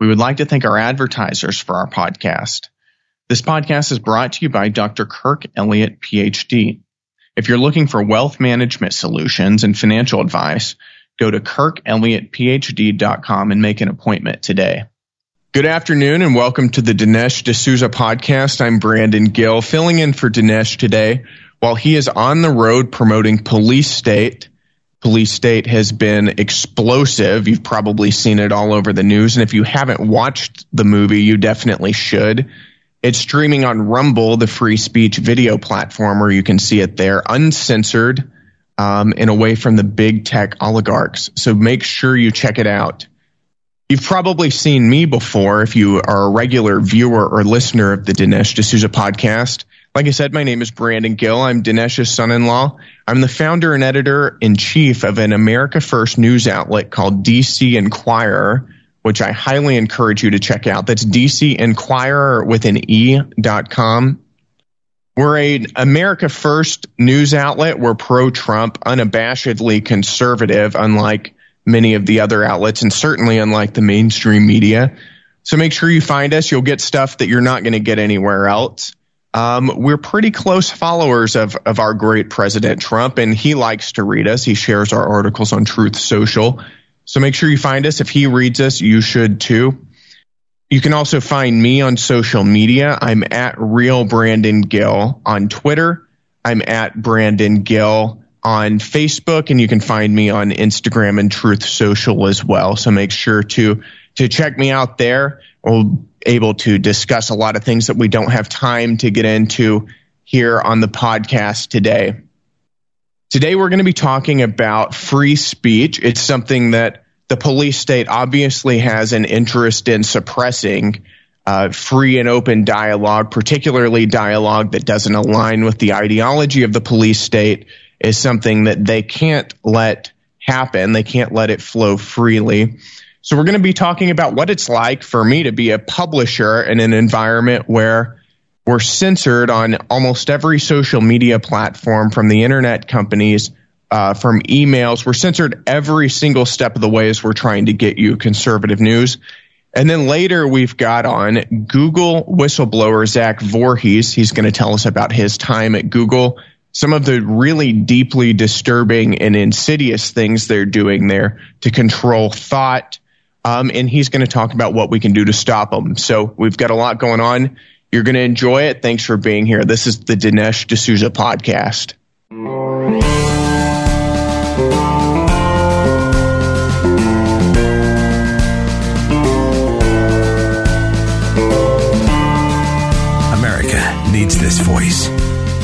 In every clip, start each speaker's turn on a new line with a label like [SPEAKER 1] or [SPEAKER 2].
[SPEAKER 1] We would like to thank our advertisers for our podcast. This podcast is brought to you by Dr. Kirk Elliott, PhD. If you're looking for wealth management solutions and financial advice, go to kirkelliottphd.com and make an appointment today. Good afternoon and welcome to the Dinesh D'Souza podcast. I'm Brandon Gill, filling in for Dinesh today while he is on the road promoting Police State Police State has been explosive. You've probably seen it all over the news. And if you haven't watched the movie, you definitely should. It's streaming on Rumble, the free speech video platform where you can see it there, uncensored um, and away from the big tech oligarchs. So make sure you check it out. You've probably seen me before if you are a regular viewer or listener of the Dinesh D'Souza podcast. Like I said, my name is Brandon Gill. I'm Dinesh's son-in-law. I'm the founder and editor in chief of an America First news outlet called DC Inquirer, which I highly encourage you to check out. That's DC Inquirer with an E dot com. We're a America First news outlet. We're pro-Trump, unabashedly conservative, unlike many of the other outlets, and certainly unlike the mainstream media. So make sure you find us. You'll get stuff that you're not going to get anywhere else. Um, we're pretty close followers of, of our great President Trump, and he likes to read us. He shares our articles on Truth Social. So make sure you find us. If he reads us, you should too. You can also find me on social media. I'm at Real Brandon Gill on Twitter. I'm at Brandon Gill on Facebook, and you can find me on Instagram and Truth Social as well. So make sure to to check me out there. We'll able to discuss a lot of things that we don't have time to get into here on the podcast today. Today, we're going to be talking about free speech. It's something that the police state obviously has an interest in suppressing. Uh, free and open dialogue, particularly dialogue that doesn't align with the ideology of the police state, is something that they can't let happen. They can't let it flow freely. So we're going to be talking about what it's like for me to be a publisher in an environment where we're censored on almost every social media platform from the internet companies, uh, from emails. We're censored every single step of the way as we're trying to get you conservative news. And then later we've got on Google whistleblower Zach Vorhies. He's going to tell us about his time at Google, some of the really deeply disturbing and insidious things they're doing there to control thought, um, and he's going to talk about what we can do to stop them. So we've got a lot going on. You're going to enjoy it. Thanks for being here. This is the Dinesh D'Souza podcast.
[SPEAKER 2] America needs this voice.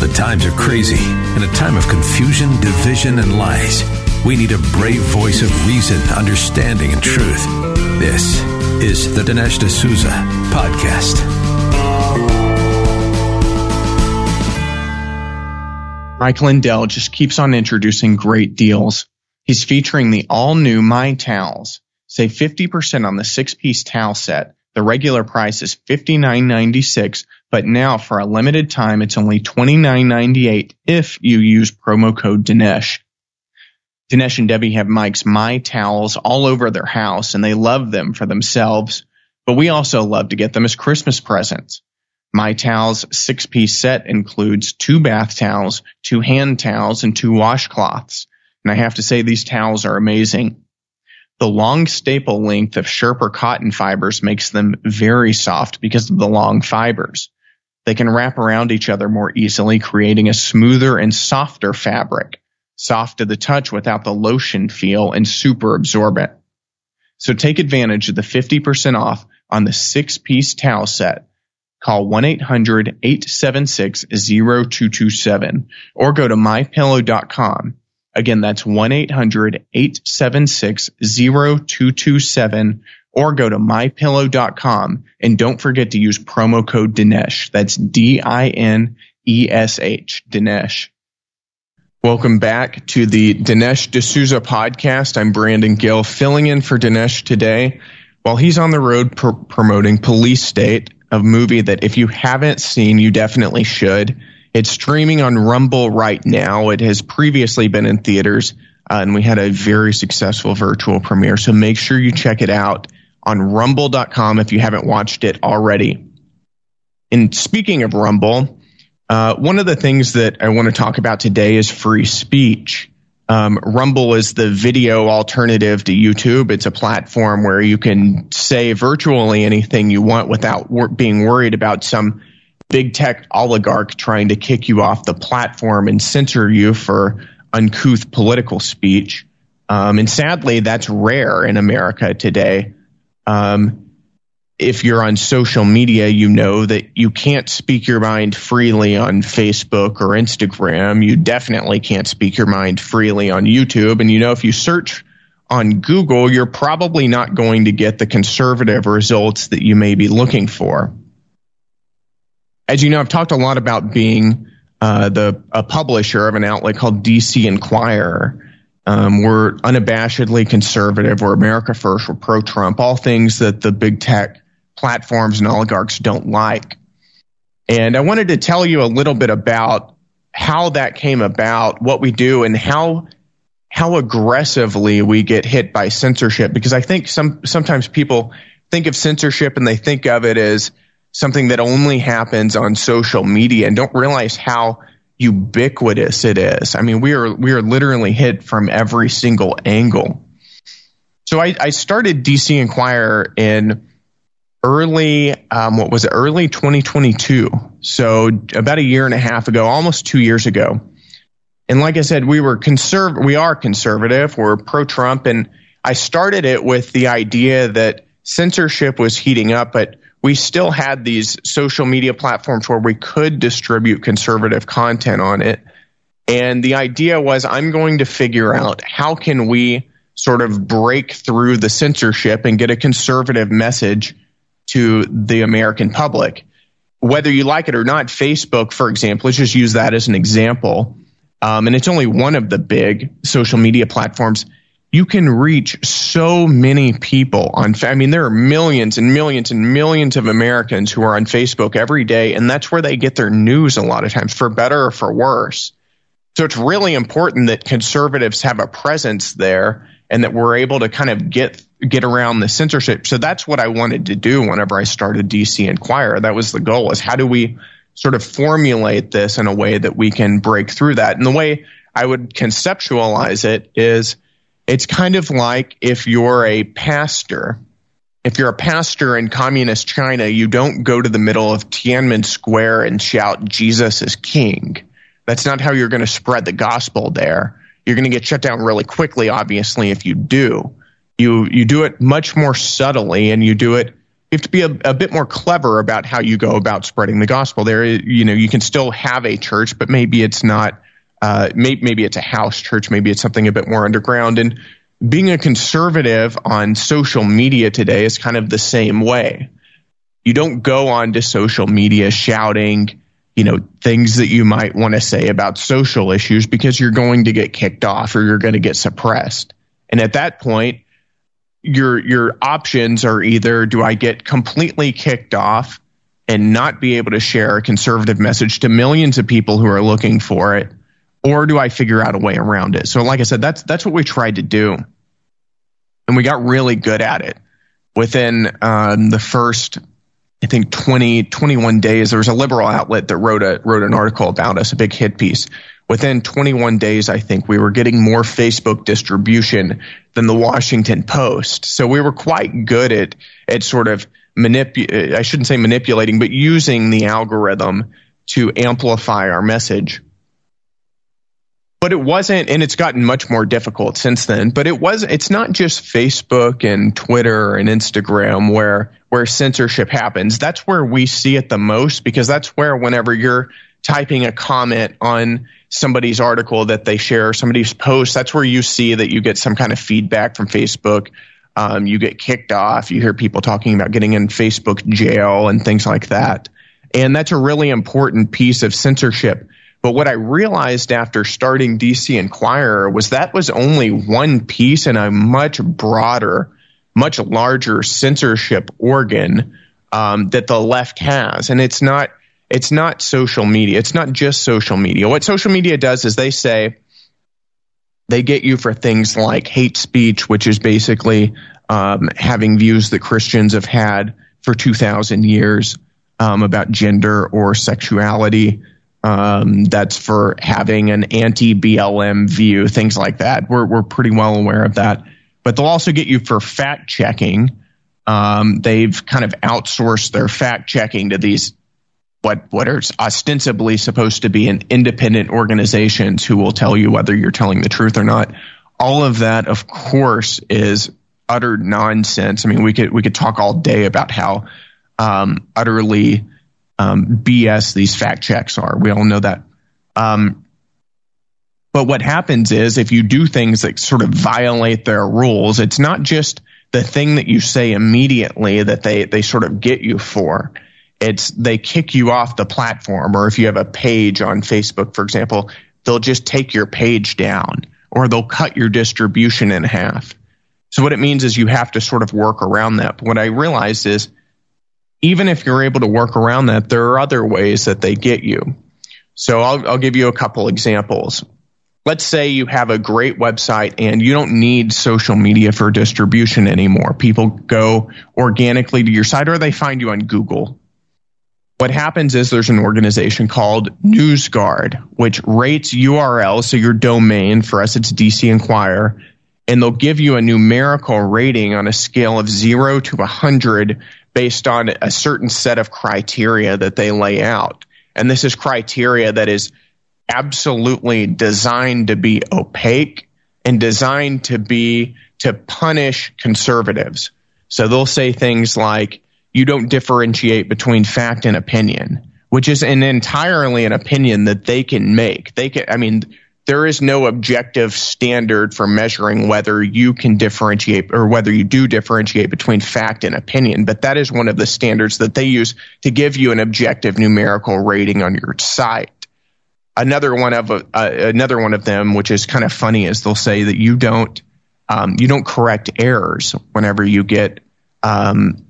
[SPEAKER 2] The times are crazy. In a time of confusion, division, and lies, we need a brave voice of reason, understanding, and truth. This is the Dinesh D'Souza podcast.
[SPEAKER 1] Mike Lindell just keeps on introducing great deals. He's featuring the all new My Towels. Save 50% on the six piece towel set. The regular price is $59.96, but now for a limited time, it's only $29.98 if you use promo code Dinesh. Dinesh and Debbie have Mike's My Towels all over their house and they love them for themselves, but we also love to get them as Christmas presents. My Towels six piece set includes two bath towels, two hand towels, and two washcloths. And I have to say these towels are amazing. The long staple length of Sherper cotton fibers makes them very soft because of the long fibers. They can wrap around each other more easily, creating a smoother and softer fabric soft to the touch without the lotion feel, and super absorbent. So take advantage of the 50% off on the six piece towel set. Call 1-800-876-0227 or go to mypillow.com. Again, that's 1-800-876-0227 or go to mypillow.com and don't forget to use promo code Dinesh. That's D I N E S H, Dinesh. Welcome back to the Dinesh D'Souza podcast. I'm Brandon Gill, filling in for Dinesh today while he's on the road pr- promoting Police State, a movie that if you haven't seen, you definitely should. It's streaming on Rumble right now. It has previously been in theaters, uh, and we had a very successful virtual premiere. So make sure you check it out on rumble.com if you haven't watched it already. And speaking of Rumble, uh, one of the things that I want to talk about today is free speech. Um, Rumble is the video alternative to YouTube. It's a platform where you can say virtually anything you want without wor- being worried about some big tech oligarch trying to kick you off the platform and censor you for uncouth political speech. Um, and sadly, that's rare in America today. Um, if you're on social media, you know that you can't speak your mind freely on Facebook or Instagram. You definitely can't speak your mind freely on YouTube. And you know, if you search on Google, you're probably not going to get the conservative results that you may be looking for. As you know, I've talked a lot about being uh, the a publisher of an outlet called DC Inquirer. Um, we're unabashedly conservative. We're America First. We're pro Trump. All things that the big tech platforms and oligarchs don't like. And I wanted to tell you a little bit about how that came about, what we do, and how how aggressively we get hit by censorship. Because I think some sometimes people think of censorship and they think of it as something that only happens on social media and don't realize how ubiquitous it is. I mean, we are we are literally hit from every single angle. So I, I started DC Inquirer in early, um, what was it, early 2022. So about a year and a half ago, almost two years ago. And like I said, we were conserv- we are conservative. We're pro Trump. And I started it with the idea that censorship was heating up, but we still had these social media platforms where we could distribute conservative content on it. And the idea was I'm going to figure out how can we sort of break through the censorship and get a conservative message to the American public. Whether you like it or not, Facebook, for example, let's just use that as an example. Um, and it's only one of the big social media platforms. You can reach so many people on. I mean, there are millions and millions and millions of Americans who are on Facebook every day, and that's where they get their news a lot of times, for better or for worse. So it's really important that conservatives have a presence there and that we're able to kind of get get around the censorship. So that's what I wanted to do whenever I started DC Inquirer. That was the goal is how do we sort of formulate this in a way that we can break through that? And the way I would conceptualize it is it's kind of like if you're a pastor, if you're a pastor in communist China, you don't go to the middle of Tiananmen Square and shout Jesus is king. That's not how you're going to spread the gospel there. You're going to get shut down really quickly, obviously, if you do you you do it much more subtly and you do it you have to be a, a, bit more clever about how you go about spreading the gospel. There you know you can still have a church but maybe it's not uh, may, maybe it's a house church maybe it's something a bit more underground. And being a conservative on social media today is kind of the same way. You don't go on to social media shouting you know things that you might want to say about social issues because you're going to get kicked off or you're going to get suppressed. And at that point your your options are either do I get completely kicked off and not be able to share a conservative message to millions of people who are looking for it, or do I figure out a way around it? So, like I said, that's that's what we tried to do, and we got really good at it. Within um, the first, I think 20, 21 days, there was a liberal outlet that wrote a wrote an article about us, a big hit piece within 21 days, I think we were getting more Facebook distribution than the Washington Post. So we were quite good at, at sort of manipulating, I shouldn't say manipulating, but using the algorithm to amplify our message. But it wasn't, and it's gotten much more difficult since then, but it was, it's not just Facebook and Twitter and Instagram where, where censorship happens. That's where we see it the most because that's where whenever you're typing a comment on somebody's article that they share, somebody's post, that's where you see that you get some kind of feedback from Facebook. Um, you get kicked off. You hear people talking about getting in Facebook jail and things like that. And that's a really important piece of censorship. But what I realized after starting DC Inquirer was that was only one piece in a much broader, much larger censorship organ um, that the left has. And it's not it's not social media. It's not just social media. What social media does is they say they get you for things like hate speech, which is basically um, having views that Christians have had for 2,000 years um, about gender or sexuality. Um, that's for having an anti BLM view, things like that. We're, we're pretty well aware of that. But they'll also get you for fact checking. Um, they've kind of outsourced their fact checking to these what what are ostensibly supposed to be an independent organizations who will tell you whether you're telling the truth or not. All of that, of course, is utter nonsense. I mean, we could we could talk all day about how um, utterly um, BS these fact checks are. We all know that. Um, but what happens is if you do things that sort of violate their rules, it's not just the thing that you say immediately that they they sort of get you for. It's they kick you off the platform, or if you have a page on Facebook, for example, they'll just take your page down, or they'll cut your distribution in half. So what it means is you have to sort of work around that. But what I realized is even if you're able to work around that, there are other ways that they get you. So I'll, I'll give you a couple examples. Let's say you have a great website and you don't need social media for distribution anymore. People go organically to your site or they find you on Google. What happens is there's an organization called NewsGuard, which rates URLs, so your domain, for us it's DC Inquirer, and they'll give you a numerical rating on a scale of zero to 100 based on a certain set of criteria that they lay out. And this is criteria that is absolutely designed to be opaque and designed to be to punish conservatives. So they'll say things like, you don't differentiate between fact and opinion, which is an entirely an opinion that they can make. They can, I mean, there is no objective standard for measuring whether you can differentiate or whether you do differentiate between fact and opinion. But that is one of the standards that they use to give you an objective numerical rating on your site. Another one of uh, another one of them, which is kind of funny, is they'll say that you don't um, you don't correct errors whenever you get um,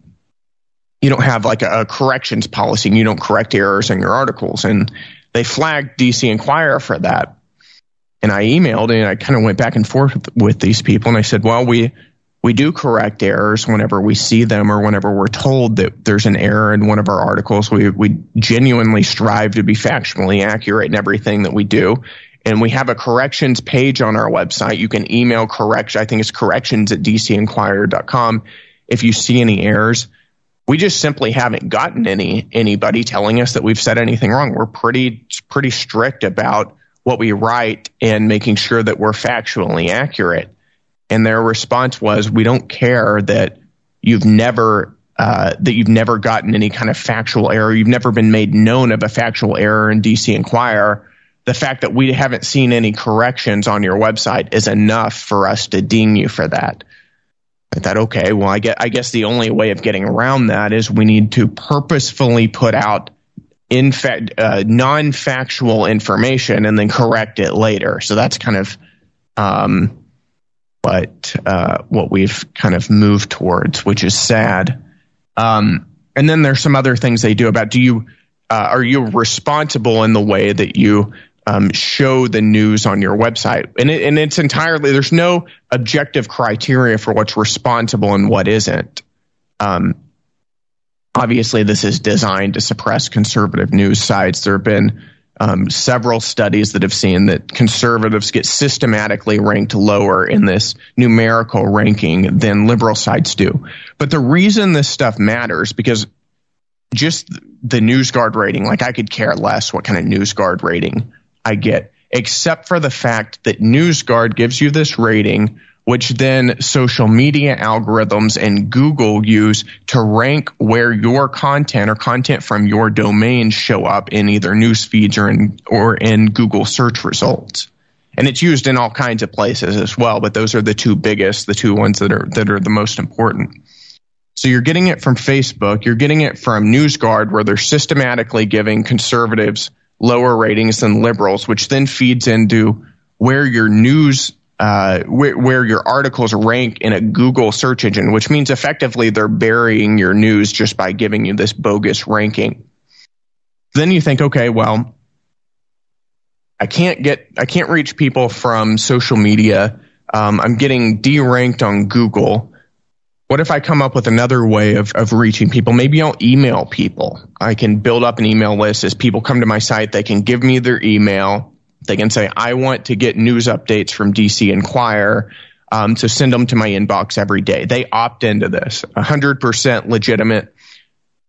[SPEAKER 1] you don't have like a, a corrections policy and you don't correct errors in your articles and they flagged DC Inquirer for that and I emailed and I kind of went back and forth with, these people and I said, well, we we do correct errors whenever we see them or whenever we're told that there's an error in one of our articles. We we genuinely strive to be factually accurate in everything that we do. And we have a corrections page on our website. You can email correction. I think it's corrections at dcinquirer.com if you see any errors. We just simply haven't gotten any anybody telling us that we've said anything wrong. We're pretty pretty strict about what we write and making sure that we're factually accurate. And their response was, "We don't care that you've never uh, that you've never gotten any kind of factual error. You've never been made known of a factual error in DC Inquirer. The fact that we haven't seen any corrections on your website is enough for us to ding you for that." I thought, okay, well, I get, I guess the only way of getting around that is we need to purposefully put out in fact uh, non-factual information and then correct it later. So that's kind of um, what uh, what we've kind of moved towards, which is sad. Um, and then there's some other things they do about do you uh, are you responsible in the way that you um, show the news on your website and, it, and it's entirely there's no objective criteria for what's responsible and what isn't um, obviously this is designed to suppress conservative news sites. There have been um, several studies that have seen that conservatives get systematically ranked lower in this numerical ranking than liberal sites do. But the reason this stuff matters because just the NewsGuard rating, like I could care less what kind of NewsGuard rating I get, except for the fact that NewsGuard gives you this rating which then social media algorithms and Google use to rank where your content or content from your domain show up in either news feeds or in or in Google search results. and it's used in all kinds of places as well. But those are the two biggest, the two ones that are that are the most important. So you're getting it from Facebook, you're getting it from NewsGuard, where they're systematically giving conservatives lower ratings than liberals, which then feeds into where your news uh, where, where, your articles rank in a Google search engine, which means effectively they're burying your news just by giving you this bogus ranking. Then you think, okay, well, I can't get, I can't reach people from social media. Um, I'm getting deranked on Google. What if I come up with another way of, of reaching people? Maybe I'll email people. I can build up an email list as people come to my site. They can give me their email. They can say, I want to get news updates from DC Inquirer. Um, to send them to my inbox every day. They opt into this, 100% legitimate.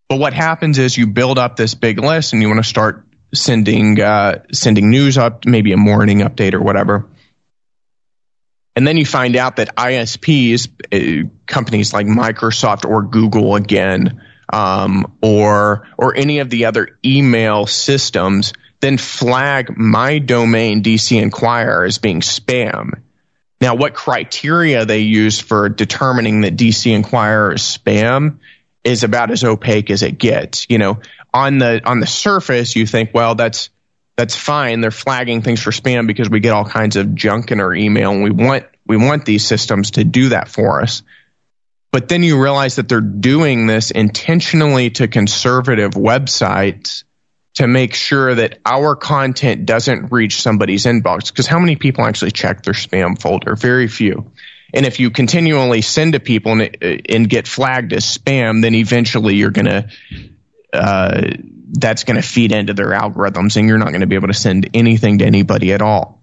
[SPEAKER 1] But what happens is you build up this big list and you want to start sending uh, sending news up, maybe a morning update or whatever. And then you find out that ISPs, uh, companies like Microsoft or Google again, um, or or any of the other email systems, then flag my domain DC Inquirer as being spam. Now, what criteria they use for determining that DC Inquirer is spam is about as opaque as it gets. You know, on the on the surface, you think, well, that's that's fine. They're flagging things for spam because we get all kinds of junk in our email, and we want we want these systems to do that for us. But then you realize that they're doing this intentionally to conservative websites to make sure that our content doesn't reach somebody's inbox. Because how many people actually check their spam folder? Very few. And if you continually send to people and, and get flagged as spam, then eventually you're going to, uh, that's going to feed into their algorithms and you're not going to be able to send anything to anybody at all.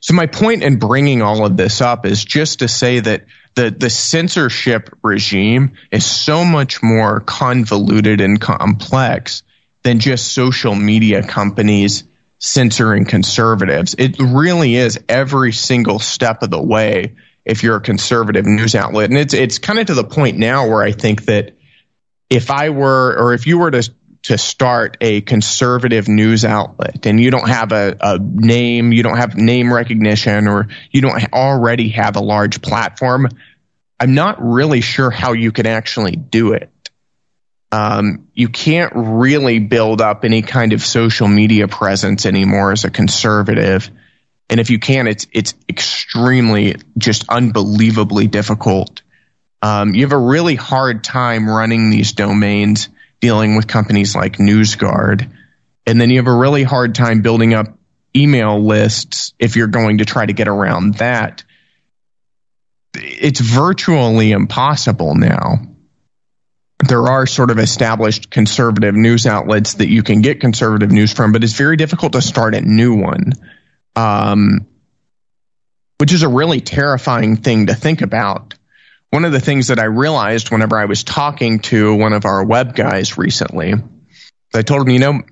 [SPEAKER 1] So my point in bringing all of this up is just to say that the, the censorship regime is so much more convoluted and complex than just social media companies censoring conservatives. It really is every single step of the way if you're a conservative news outlet. And it's it's kind of to the point now where I think that if I were or if you were to to start a conservative news outlet and you don't have a, a name, you don't have name recognition, or you don't already have a large platform, I'm not really sure how you can actually do it. Um, you can't really build up any kind of social media presence anymore as a conservative and if you can, it's it's extremely just unbelievably difficult. Um, you have a really hard time running these domains, dealing with companies like NewsGuard, and then you have a really hard time building up email lists if you're going to try to get around that. It's virtually impossible now. There are sort of established conservative news outlets that you can get conservative news from, but it's very difficult to start a new one um, which is a really terrifying thing to think about. One of the things that I realized whenever I was talking to one of our web guys recently, I told him, you know,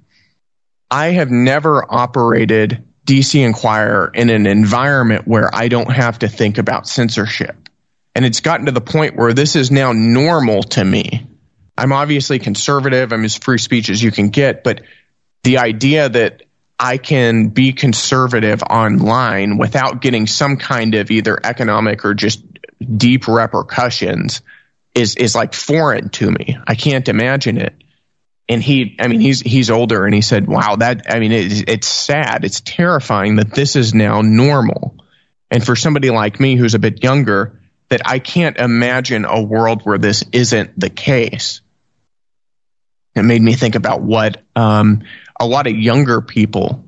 [SPEAKER 1] I have never operated DC Inquirer in an environment where I don't have to think about censorship. And it's gotten to the point where this is now normal to me. I'm obviously conservative. I'm as free speech as you can get, but the idea that I can be conservative online without getting some kind of either economic or just deep repercussions is is like foreign to me. I can't imagine it. And he, I mean, he's he's older, and he said, "Wow, that I mean, it, it's sad. It's terrifying that this is now normal." And for somebody like me who's a bit younger, that I can't imagine a world where this isn't the case. It made me think about what um, a lot of younger people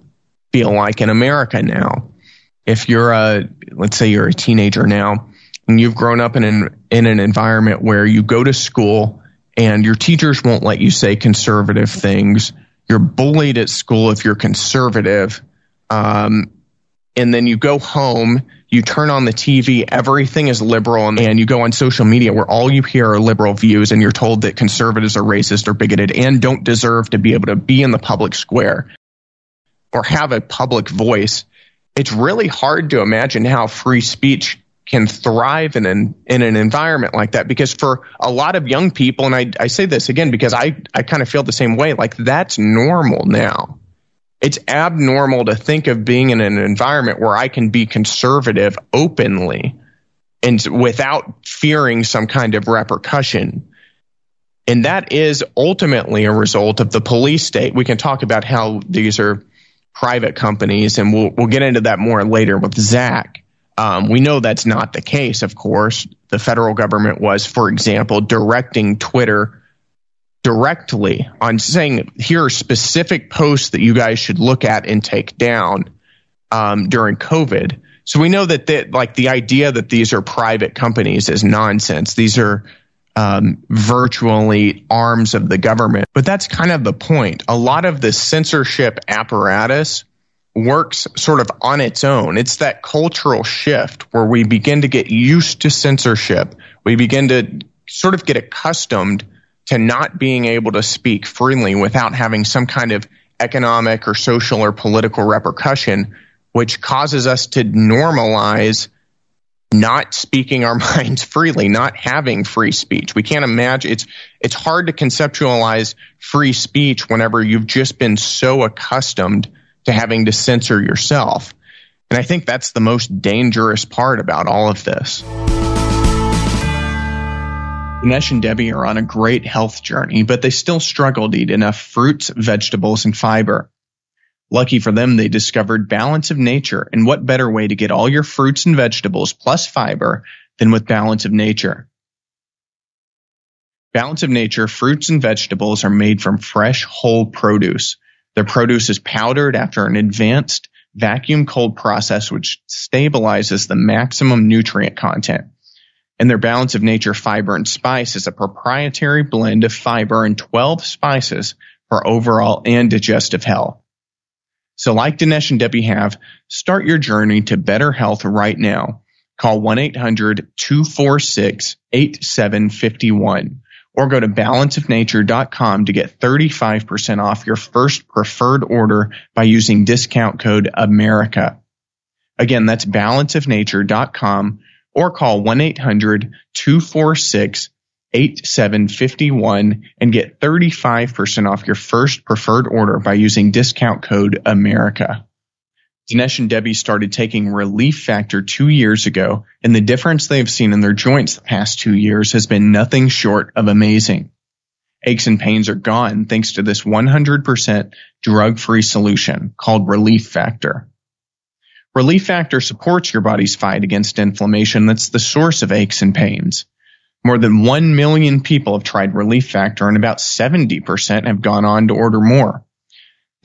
[SPEAKER 1] feel like in America now. If you're a, let's say you're a teenager now, and you've grown up in an in an environment where you go to school and your teachers won't let you say conservative things. You're bullied at school if you're conservative, um, and then you go home you turn on the TV, everything is liberal, and, and, you go on social media where all you hear are liberal views, and you're told that conservatives are racist or bigoted and don't deserve to be able to be in the public square or have a public voice. It's really hard to imagine how free speech can thrive in an in an environment like that because for a lot of young people and I, I say this again because I, I kind of feel the same way like that's normal now It's abnormal to think of being in an environment where I can be conservative openly and without fearing some kind of repercussion. And that is ultimately a result of the police state. We can talk about how these are private companies, and we'll, we'll get into that more later with Zach. Um, we know that's not the case, of course. The federal government was, for example, directing Twitter directly on saying, here are specific posts that you guys should look at and take down um, during COVID. So we know that, that, like, the idea that these are private companies is nonsense. These are um, virtually arms of the government. But that's kind of the point. A lot of the censorship apparatus works sort of on its own. It's that cultural shift where we begin to get used to censorship. We begin to sort of get accustomed to not being able to speak freely without having some kind of economic or social or political repercussion, which causes us to normalize not speaking our minds freely, not having free speech. We can't imagine it's it's hard to conceptualize free speech whenever you've just been so accustomed to having to censor yourself. And I think that's the most dangerous part about all of this. Dinesh and Debbie are on a great health journey, but they still struggle to eat enough fruits, vegetables, and fiber. Lucky for them, they discovered Balance of Nature, and what better way to get all your fruits and vegetables plus fiber than with Balance of Nature? Balance of Nature fruits and vegetables are made from fresh, whole produce their produce is powdered after an advanced vacuum cold process, which stabilizes the maximum nutrient content. And their balance of nature fiber and spice is a proprietary blend of fiber and 12 spices for overall and digestive health. So like Dinesh and Debbie have, start your journey to better health right now. Call 1-800-246-8751 or go to balanceofnature.com to get 35% off your first preferred order by using discount code America. Again, that's balanceofnature.com or call 1-800-246-8751 and get 35% off your first preferred order by using discount code America. Dinesh and Debbie started taking Relief Factor two years ago, and the difference they have seen in their joints the past two years has been nothing short of amazing. Aches and pains are gone thanks to this 100% drug free solution called Relief Factor. Relief Factor supports your body's fight against inflammation that's the source of aches and pains. More than 1 million people have tried Relief Factor, and about 70% have gone on to order more.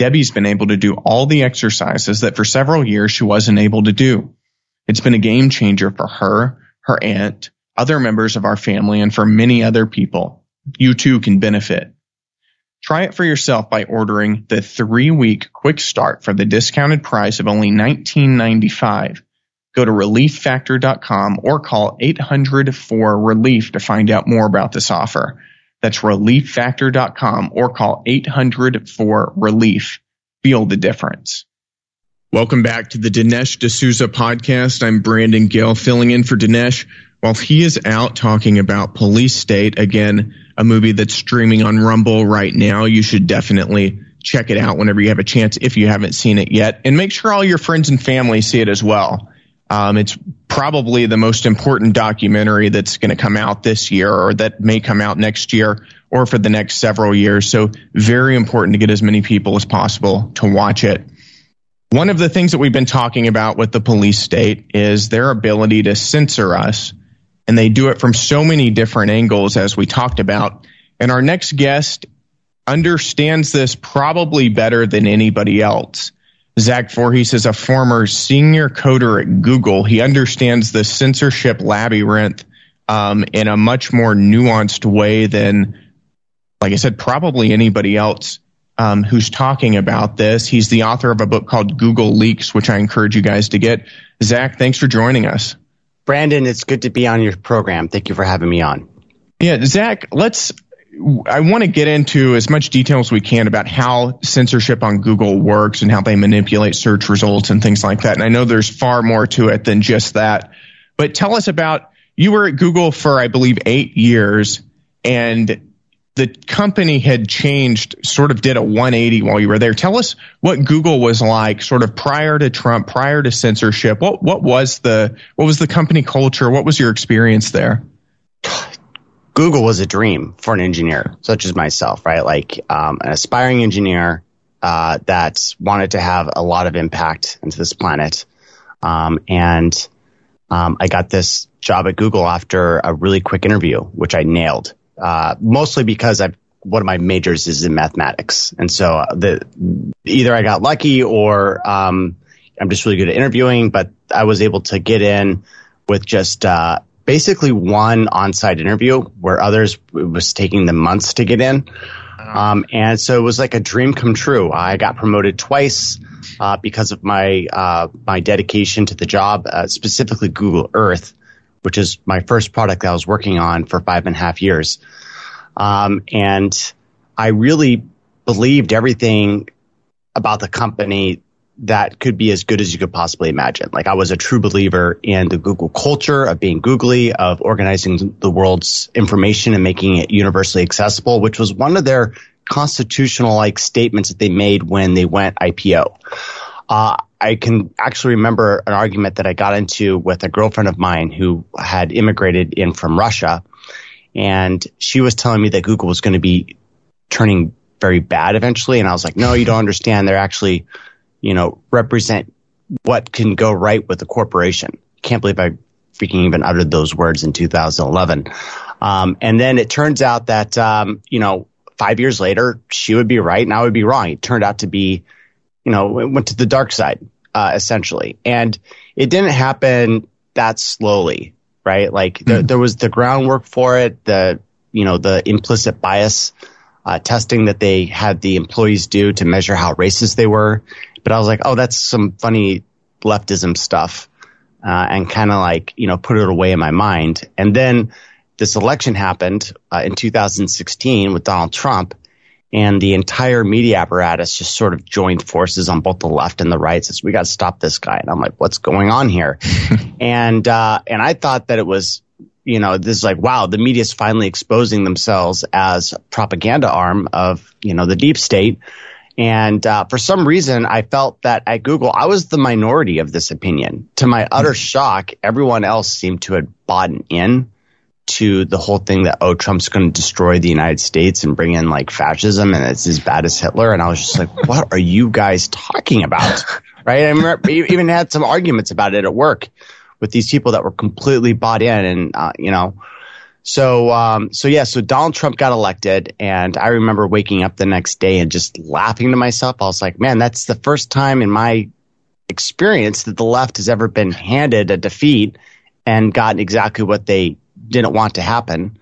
[SPEAKER 1] Debbie's been able to do all the exercises that for several years she wasn't able to do. It's been a game changer for her, her aunt, other members of our family, and for many other people. You too can benefit. Try it for yourself by ordering the three week quick start for the discounted price of only $19.95. Go to relieffactor.com or call 800 4 relief to find out more about this offer. That's relieffactor.com or call 800 for relief. Feel the difference. Welcome back to the Dinesh D'Souza podcast. I'm Brandon Gill filling in for Dinesh while he is out talking about Police State. Again, a movie that's streaming on Rumble right now. You should definitely check it out whenever you have a chance if you haven't seen it yet. And make sure all your friends and family see it as well. Um, it's probably the most important documentary that's going to come out this year or that may come out next year or for the next several years. So very important to get as many people as possible to watch it. One of the things that we've been talking about with the police state is their ability to censor us. And they do it from so many different angles as we talked about. And our next guest understands this probably better than anybody else. Zach Vorhies is a former senior coder at Google. He understands the censorship labyrinth um, in a much more nuanced way than, like I said, probably anybody else um, who's talking about this. He's the author of a book called Google Leaks, which I encourage you guys to get. Zach, thanks for joining us.
[SPEAKER 3] Brandon, it's good to be on your program. Thank you for having me on.
[SPEAKER 1] Yeah, Zach, let's I want to get into as much detail as we can about how censorship on Google works and how they manipulate search results and things like that. And I know there's far more to it than just that. But tell us about you were at Google for, I believe, eight years. And the company had changed, sort of did a 180 while you were there. Tell us what Google was like, sort of prior to Trump, prior to censorship. What what was the what was the company culture? What was your experience there?
[SPEAKER 3] Google was a dream for an engineer such as myself, right? Like um, an aspiring engineer uh, that wanted to have a lot of impact into this planet, um, and um, I got this job at Google after a really quick interview, which I nailed uh, mostly because I've one of my majors is in mathematics, and so the either I got lucky or um, I'm just really good at interviewing. But I was able to get in with just uh, basically one on-site interview, where others was taking them months to get in. Um, and so it was like a dream come true. I got promoted twice uh, because of my uh, my dedication to the job, uh, specifically Google Earth which is my first product that I was working on for five and a half years. Um, and I really believed everything about the company that could be as good as you could possibly imagine. Like I was a true believer in the Google culture of being googly, of organizing the world's information and making it universally accessible, which was one of their constitutional like statements that they made when they went IPO. Uh, I can actually remember an argument that I got into with a girlfriend of mine who had immigrated in from Russia. And she was telling me that Google was going to be turning very bad eventually. And I was like, no, you don't understand. They're actually, you know, represent what can go right with the corporation. Can't believe I freaking even uttered those words in 2011. Um, and then it turns out that, um, you know, five years later, she would be right and I would be wrong. It turned out to be you know, went to the dark side, uh, essentially. And it didn't happen that slowly, right? Like mm-hmm. there, there was the groundwork for it, the, you know, the implicit bias uh, testing that they had the employees do to measure how racist they were. But I was like, oh, that's some funny leftism stuff. Uh, and kind of like, you know, put it away in my mind. And then this election happened uh, in 2016 with Donald Trump and the entire media apparatus just sort of joined forces on both the left and the right says we got to stop this guy and i'm like what's going on here and uh, and i thought that it was you know this is like wow the media is finally exposing themselves as propaganda arm of you know the deep state and uh, for some reason i felt that at google i was the minority of this opinion. To my utter shock everyone else seemed to have bought in to the whole thing that oh Trump's going to destroy the United States and bring in like fascism and it's as bad as Hitler. And I was just like what are you guys talking about? Right? I remember even had some arguments about it at work with these people that were completely bought in and uh, you know so um, so yeah so Donald Trump got elected and I remember waking up the next day and just laughing to myself I was like man that's the first time in my experience that the left has ever been handed a defeat and gotten exactly what they didn't want to happen.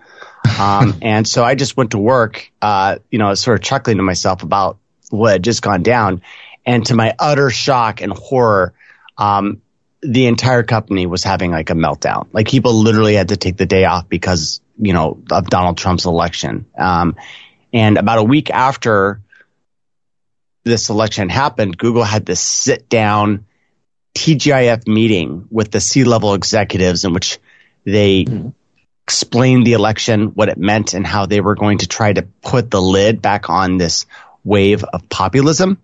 [SPEAKER 3] Um, and so I just went to work, uh, you know, sort of chuckling to myself about what had just gone down. And to my utter shock and horror, um, the entire company was having like a meltdown. Like people literally had to take the day off because, you know, of Donald Trump's election. Um, and about a week after this election happened, Google had this sit down TGIF meeting with the C level executives in which they mm-hmm explained the election, what it meant, and how they were going to try to put the lid back on this wave of populism.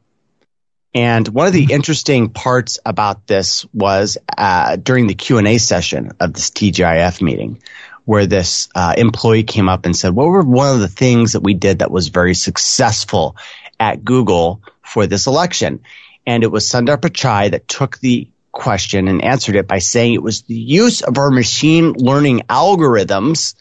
[SPEAKER 3] And one of the interesting parts about this was uh, during the Q and A session of this TGIF meeting, where this uh, employee came up and said, "What were one of the things that we did that was very successful at Google for this election?" And it was Sundar Pichai that took the question and answered it by saying it was the use of our machine learning algorithms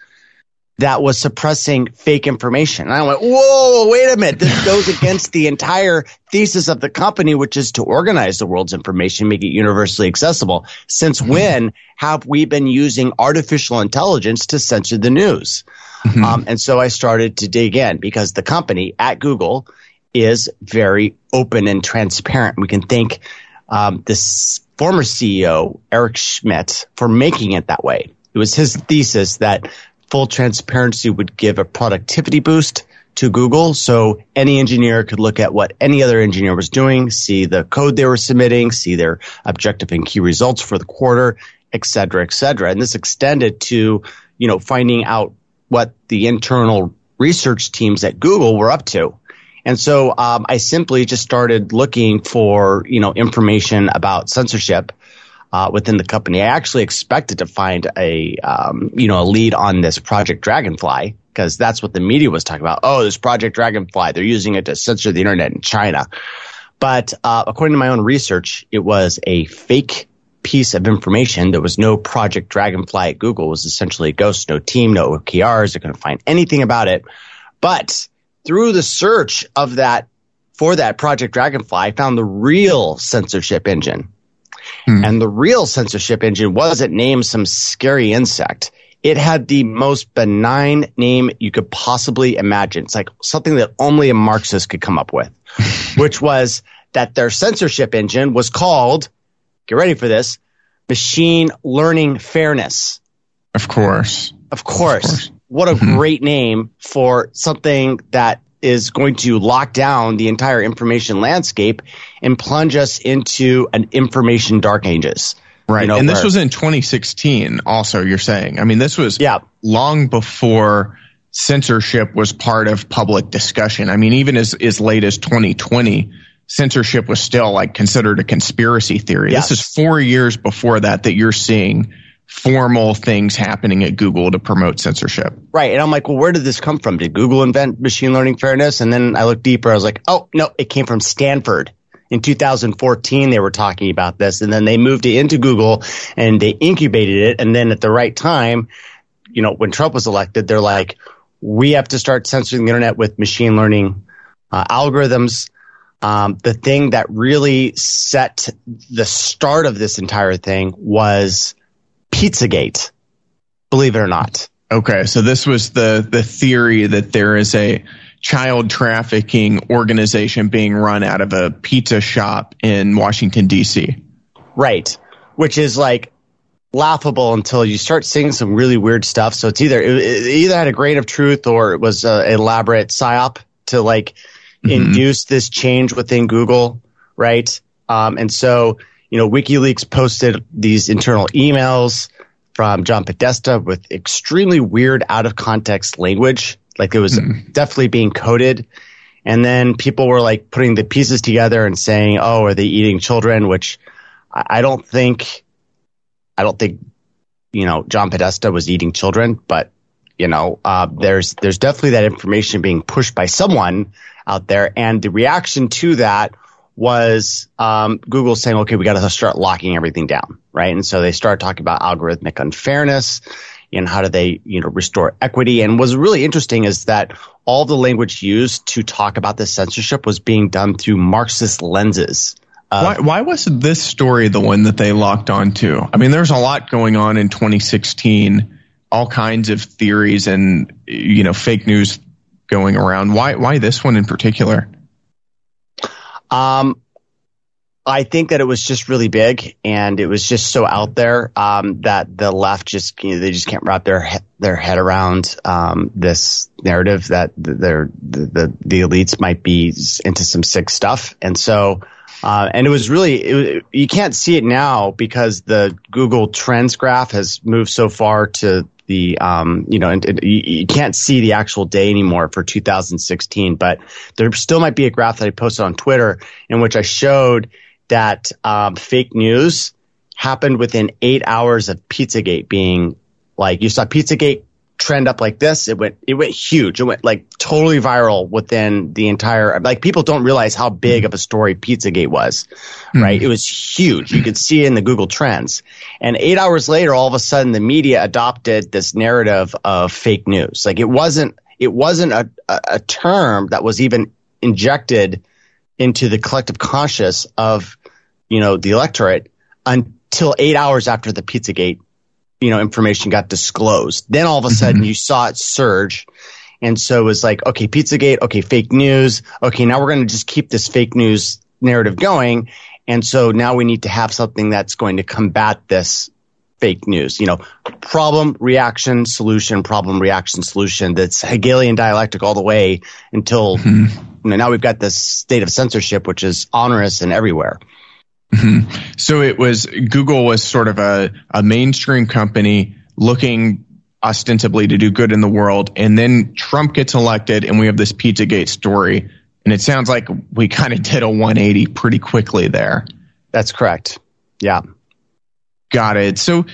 [SPEAKER 3] that was suppressing fake information. And I went, whoa, wait a minute. This goes against the entire thesis of the company, which is to organize the world's information, make it universally accessible. Since mm-hmm. when have we been using artificial intelligence to censor the news? Mm-hmm. Um, and so I started to dig in because the company at Google is very open and transparent. We can thank um, this former CEO, Eric Schmidt, for making it that way. It was his thesis that full transparency would give a productivity boost to Google. So any engineer could look at what any other engineer was doing, see the code they were submitting, see their objective and key results for the quarter, et cetera, et cetera. And this extended to, you know, finding out what the internal research teams at Google were up to. And so um, I simply just started looking for you know information about censorship uh, within the company. I actually expected to find a um, you know a lead on this Project Dragonfly because that's what the media was talking about. Oh, this Project Dragonfly, they're using it to censor the internet in China. But uh, according to my own research, it was a fake piece of information. There was no Project Dragonfly at Google. It was essentially a ghost, no team, no OKRs. They couldn't find anything about it. But through the search of that for that Project Dragonfly, I found the real censorship engine. Hmm. And the real censorship engine wasn't named some scary insect. It had the most benign name you could possibly imagine. It's like something that only a Marxist could come up with, which was that their censorship engine was called, get ready for this, machine learning fairness.
[SPEAKER 1] Of course.
[SPEAKER 3] Of course. Of course. What a mm-hmm. great name for something that is going to lock down the entire information landscape and plunge us into an information dark ages.
[SPEAKER 1] Right. You know, and this where, was in 2016 also, you're saying. I mean, this was yeah. long before censorship was part of public discussion. I mean, even as, as late as 2020, censorship was still like considered a conspiracy theory. Yes. This is four years before that that you're seeing formal things happening at Google to promote censorship.
[SPEAKER 3] Right. And I'm like, well, where did this come from? Did Google invent machine learning fairness? And then I looked deeper. I was like, oh, no, it came from Stanford. In 2014, they were talking about this. And then they moved it into Google and they incubated it. And then at the right time, you know, when Trump was elected, they're like, we have to start censoring the internet with machine learning uh, algorithms. Um, the thing that really set the start of this entire thing was Pizzagate, believe it or not.
[SPEAKER 1] Okay, so this was the the theory that there is a child trafficking organization being run out of a pizza shop in Washington D.C.
[SPEAKER 3] Right, which is like laughable until you start seeing some really weird stuff. So it's either it, either had a grain of truth or it was an elaborate psyop to like mm-hmm. induce this change within Google, right? Um, and so you know, WikiLeaks posted these internal emails from John Podesta with extremely weird, out of context language. Like it was mm. definitely being coded. And then people were like putting the pieces together and saying, "Oh, are they eating children?" Which I don't think, I don't think, you know, John Podesta was eating children, but you know, uh, there's there's definitely that information being pushed by someone out there, and the reaction to that was um, Google saying, okay, we got to start locking everything down, right? And so they started talking about algorithmic unfairness and how do they, you know, restore equity. And what's really interesting is that all the language used to talk about the censorship was being done through Marxist lenses.
[SPEAKER 1] why, why was this story the one that they locked onto? I mean, there's a lot going on in 2016, all kinds of theories and, you know, fake news going around. Why, why this one in particular?
[SPEAKER 3] Um, I think that it was just really big and it was just so out there um, that the left just you know, they just can't wrap their he- their head around um, this narrative that the, the the elites might be into some sick stuff. And so uh, and it was really it, you can't see it now because the Google Trends graph has moved so far to the um, you know, and, and you, can't see the actual day anymore for 2016, but there still might be a graph that I posted on Twitter in which I showed that um, fake news happened within eight hours of Pizzagate being like you saw Pizzagate trend up like this. It went it went huge. It went like totally viral within the entire like people don't realize how big of a story Pizzagate was. Mm-hmm. Right? It was huge. You could see it in the Google Trends. And 8 hours later all of a sudden the media adopted this narrative of fake news. Like it wasn't it wasn't a, a, a term that was even injected into the collective conscious of you know the electorate until 8 hours after the Pizzagate you know, information got disclosed. Then all of a mm-hmm. sudden you saw it surge. And so it was like, okay, Pizzagate, okay, fake news. Okay, now we're going to just keep this fake news narrative going. And so now we need to have something that's going to combat this fake news. You know, problem, reaction, solution, problem, reaction, solution. That's Hegelian dialectic all the way until mm-hmm. you know, now we've got this state of censorship, which is onerous and everywhere.
[SPEAKER 1] Mm-hmm. So it was Google was sort of a, a mainstream company looking ostensibly to do good in the world. And then Trump gets elected and we have this Pizzagate story. And it sounds like we kind of did a 180 pretty quickly there.
[SPEAKER 3] That's correct. Yeah.
[SPEAKER 1] Got it. So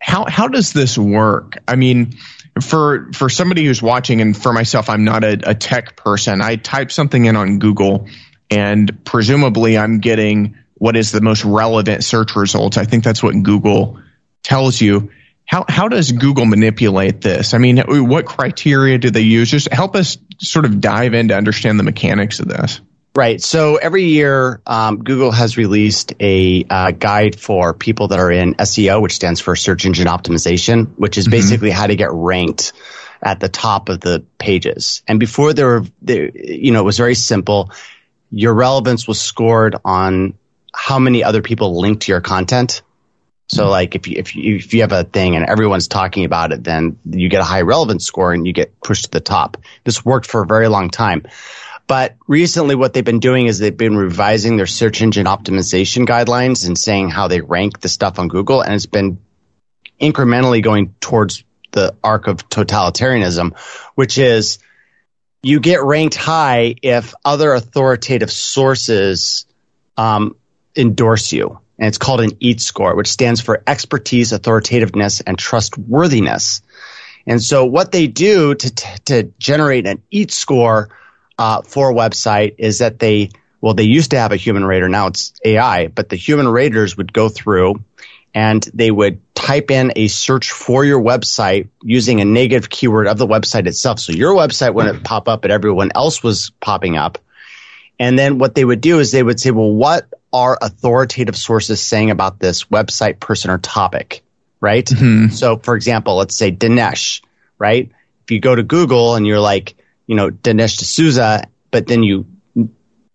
[SPEAKER 1] how how does this work? I mean, for for somebody who's watching and for myself, I'm not a, a tech person. I type something in on Google and presumably I'm getting what is the most relevant search results. I think that's what Google tells you. How how does Google manipulate this? I mean, what criteria do they use? Just help us sort of dive in to understand the mechanics of this.
[SPEAKER 3] Right. So every year, um, Google has released a uh, guide for people that are in SEO, which stands for search engine optimization, which is mm-hmm. basically how to get ranked at the top of the pages. And before there were, there, you know, it was very simple. Your relevance was scored on how many other people link to your content. So mm-hmm. like if you, if you, if you have a thing and everyone's talking about it, then you get a high relevance score and you get pushed to the top. This worked for a very long time. But recently, what they've been doing is they've been revising their search engine optimization guidelines and saying how they rank the stuff on Google. And it's been incrementally going towards the arc of totalitarianism, which is you get ranked high if other authoritative sources um, endorse you. And it's called an EAT score, which stands for expertise, authoritativeness, and trustworthiness. And so what they do to, to generate an EAT score uh, for a website is that they, well, they used to have a human rater. Now it's AI, but the human raters would go through and they would type in a search for your website using a negative keyword of the website itself. So your website wouldn't pop up, but everyone else was popping up. And then what they would do is they would say, well, what are authoritative sources saying about this website, person, or topic? Right. Mm-hmm. So, for example, let's say Dinesh, right? If you go to Google and you're like, you know, Dinesh D'Souza, but then you, you,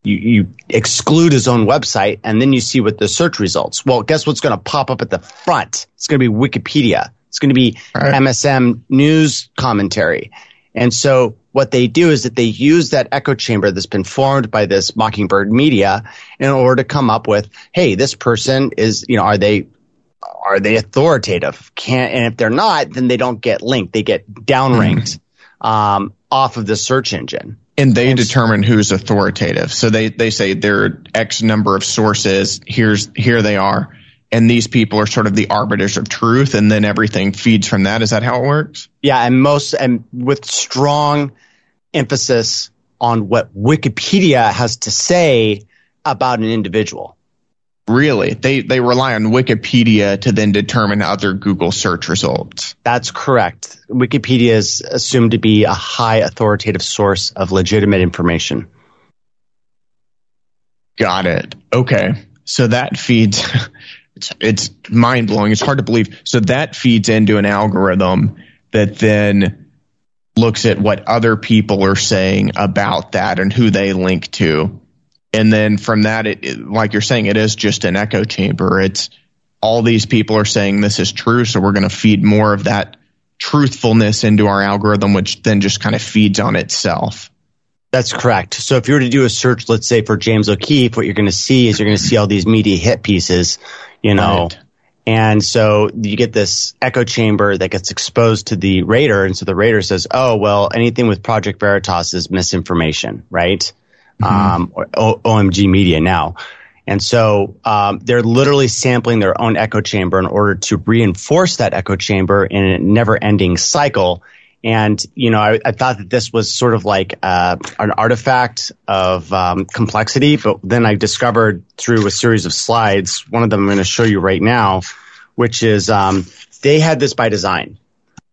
[SPEAKER 3] you exclude his own website and then you see what the search results. Well, guess what's going to pop up at the front? It's going to be Wikipedia. It's going to be right. MSN news commentary. And so what they do is that they use that echo chamber that's been formed by this Mockingbird media in order to come up with, hey, this person is, you know, are they are they authoritative? Can't and if they're not, then they don't get linked. They get downranked. Mm-hmm. Um, off of the search engine.
[SPEAKER 1] And they and determine who's authoritative. So they, they say there are X number of sources. Here's, here they are. And these people are sort of the arbiters of truth. And then everything feeds from that. Is that how it works?
[SPEAKER 3] Yeah. And most, and with strong emphasis on what Wikipedia has to say about an individual.
[SPEAKER 1] Really? They they rely on Wikipedia to then determine other Google search results.
[SPEAKER 3] That's correct. Wikipedia is assumed to be a high authoritative source of legitimate information.
[SPEAKER 1] Got it. Okay. So that feeds it's it's mind blowing. It's hard to believe. So that feeds into an algorithm that then looks at what other people are saying about that and who they link to and then from that, it, it, like you're saying, it is just an echo chamber. It's all these people are saying this is true, so we're going to feed more of that truthfulness into our algorithm, which then just kind of feeds on itself.
[SPEAKER 3] That's correct. So if you were to do a search, let's say for James O'Keefe, what you're going to see is you're going to see all these media hit pieces, you know. Right. And so you get this echo chamber that gets exposed to the rater. And so the rater says, oh, well, anything with Project Veritas is misinformation, right? mm-hmm. um, or o- OMG Media now. And so um, they're literally sampling their own echo chamber in order to reinforce that echo chamber in a never ending cycle. And, you know, I, I, thought that this was sort of like uh, an artifact of um, complexity, but then I discovered through a series of slides, one of them I'm going to show you right now, which is um, they had this by design.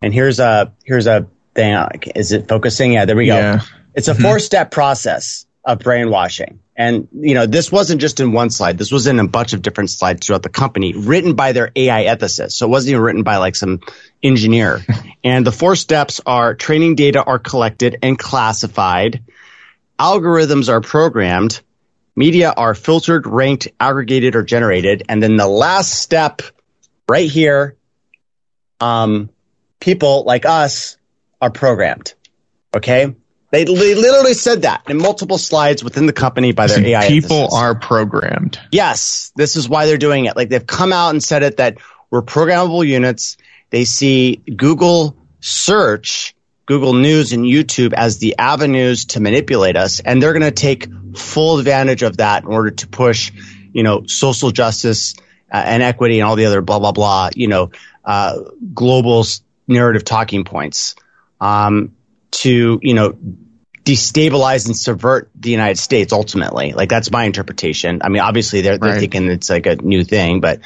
[SPEAKER 3] And here's a here's a thing. Is it focusing? Yeah, there we go. Yeah. It's a mm-hmm. four step process of brainwashing. And, you know, this wasn't just in one slide. This was in a bunch of different slides throughout the company written by their AI ethicists. So it wasn't even written by like some engineer. and the four steps are training data are collected and classified. Algorithms are programmed. Media are filtered, ranked, aggregated, or generated. And then the last step right here, um, people like us are programmed. Okay. They, they literally said that in multiple slides within the company by their AI.
[SPEAKER 1] People are programmed.
[SPEAKER 3] Yes, this is why they're doing it. Like they've come out and said it that we're programmable units. They see Google search, Google News, and YouTube as the avenues to manipulate us, and they're going to take full advantage of that in order to push, you know, social justice uh, and equity and all the other blah blah blah, you know, uh, global narrative talking points um, to you know destabilize and subvert the United States ultimately. Like that's my interpretation. I mean, obviously they're, they're right. thinking it's like a new thing, but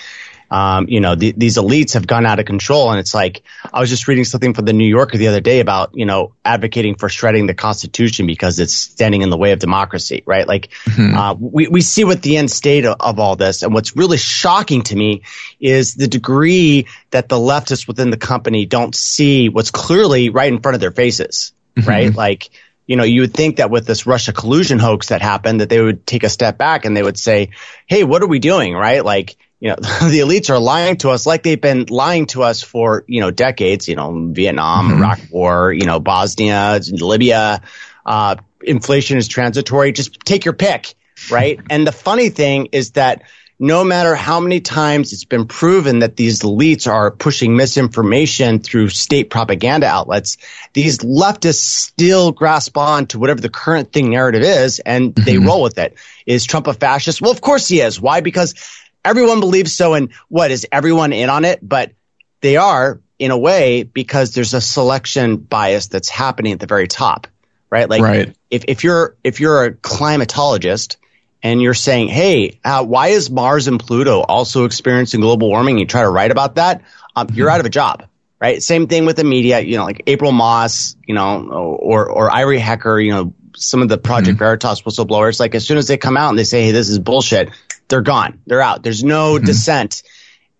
[SPEAKER 3] um, you know, the, these elites have gone out of control. And it's like, I was just reading something from the New Yorker the other day about, you know, advocating for shredding the Constitution because it's standing in the way of democracy, right? Like, mm-hmm. uh, we, we see what the end state of, of all this. And what's really shocking to me is the degree that the leftists within the company don't see what's clearly right in front of their faces, mm-hmm. right? Like, you know, you would think that with this Russia collusion hoax that happened, that they would take a step back and they would say, Hey, what are we doing? Right? Like, you know, the elites are lying to us like they've been lying to us for, you know, decades, you know, Vietnam, mm-hmm. Iraq war, you know, Bosnia, Libya, uh, inflation is transitory. Just take your pick, right? and the funny thing is that no matter how many times it's been proven that these elites are pushing misinformation through state propaganda outlets, these leftists still grasp on to whatever the current thing narrative is and mm-hmm. they roll with it. Is Trump a fascist? Well, of course he is. Why? Because everyone believes so. And what is everyone in on it? But they are in a way because there's a selection bias that's happening at the very top, right? Like right. if, if you're, if you're a climatologist and you're saying, Hey, uh, why is Mars and Pluto also experiencing global warming? You try to write about that. Um, you're out of a job, right? Same thing with the media, you know, like April Moss, you know, or, or Ivory Hecker, you know, some of the Project mm-hmm. Veritas whistleblowers, like as soon as they come out and they say, Hey, this is bullshit, they're gone. They're out. There's no mm-hmm. dissent.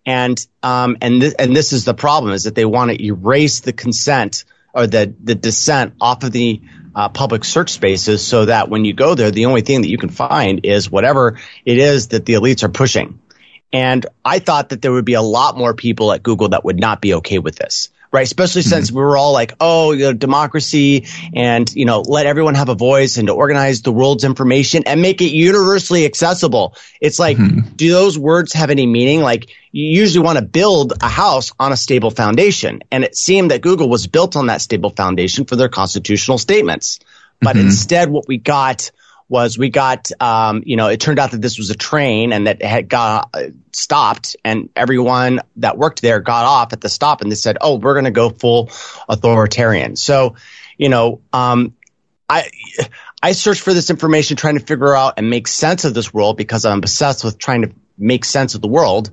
[SPEAKER 3] And, um, and, th- and this is the problem is that they want to erase the consent or the, the dissent off of the uh, public search spaces so that when you go there, the only thing that you can find is whatever it is that the elites are pushing. And I thought that there would be a lot more people at Google that would not be okay with this right? Especially mm-hmm. since we were all like, oh, you know, democracy and, you know, let everyone have a voice and to organize the world's information and make it universally accessible. It's like, mm-hmm. do those words have any meaning? Like you usually want to build a house on a stable foundation. And it seemed that Google was built on that stable foundation for their constitutional statements. But mm-hmm. instead, what we got was we got, um, you know, it turned out that this was a train and that it had got uh, stopped and everyone that worked there got off at the stop and they said, oh, we're going to go full authoritarian. So, you know, um, I, I searched for this information trying to figure out and make sense of this world because I'm obsessed with trying to make sense of the world.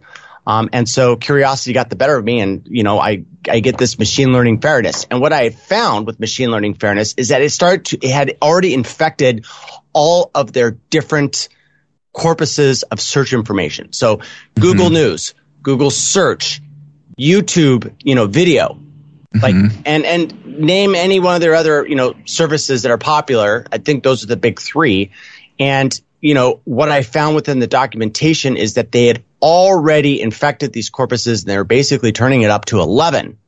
[SPEAKER 3] Um, and so curiosity got the better of me and, you know, I, I get this machine learning fairness. And what I found with machine learning fairness is that it started to, it had already infected all of their different corpuses of search information. So mm-hmm. Google News, Google Search, YouTube, you know, video, mm-hmm. like, and, and name any one of their other, you know, services that are popular. I think those are the big three. And, you know, what I found within the documentation is that they had already infected these corpuses and they're basically turning it up to 11.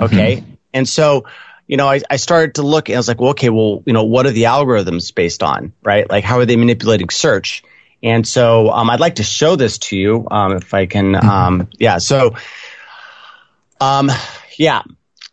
[SPEAKER 3] Okay. Mm-hmm. And so you know, I, I started to look and I was like, well, okay, well, you know, what are the algorithms based on, right? Like, how are they manipulating search? And so, um, I'd like to show this to you, um, if I can, mm-hmm. um, yeah. So, um, yeah.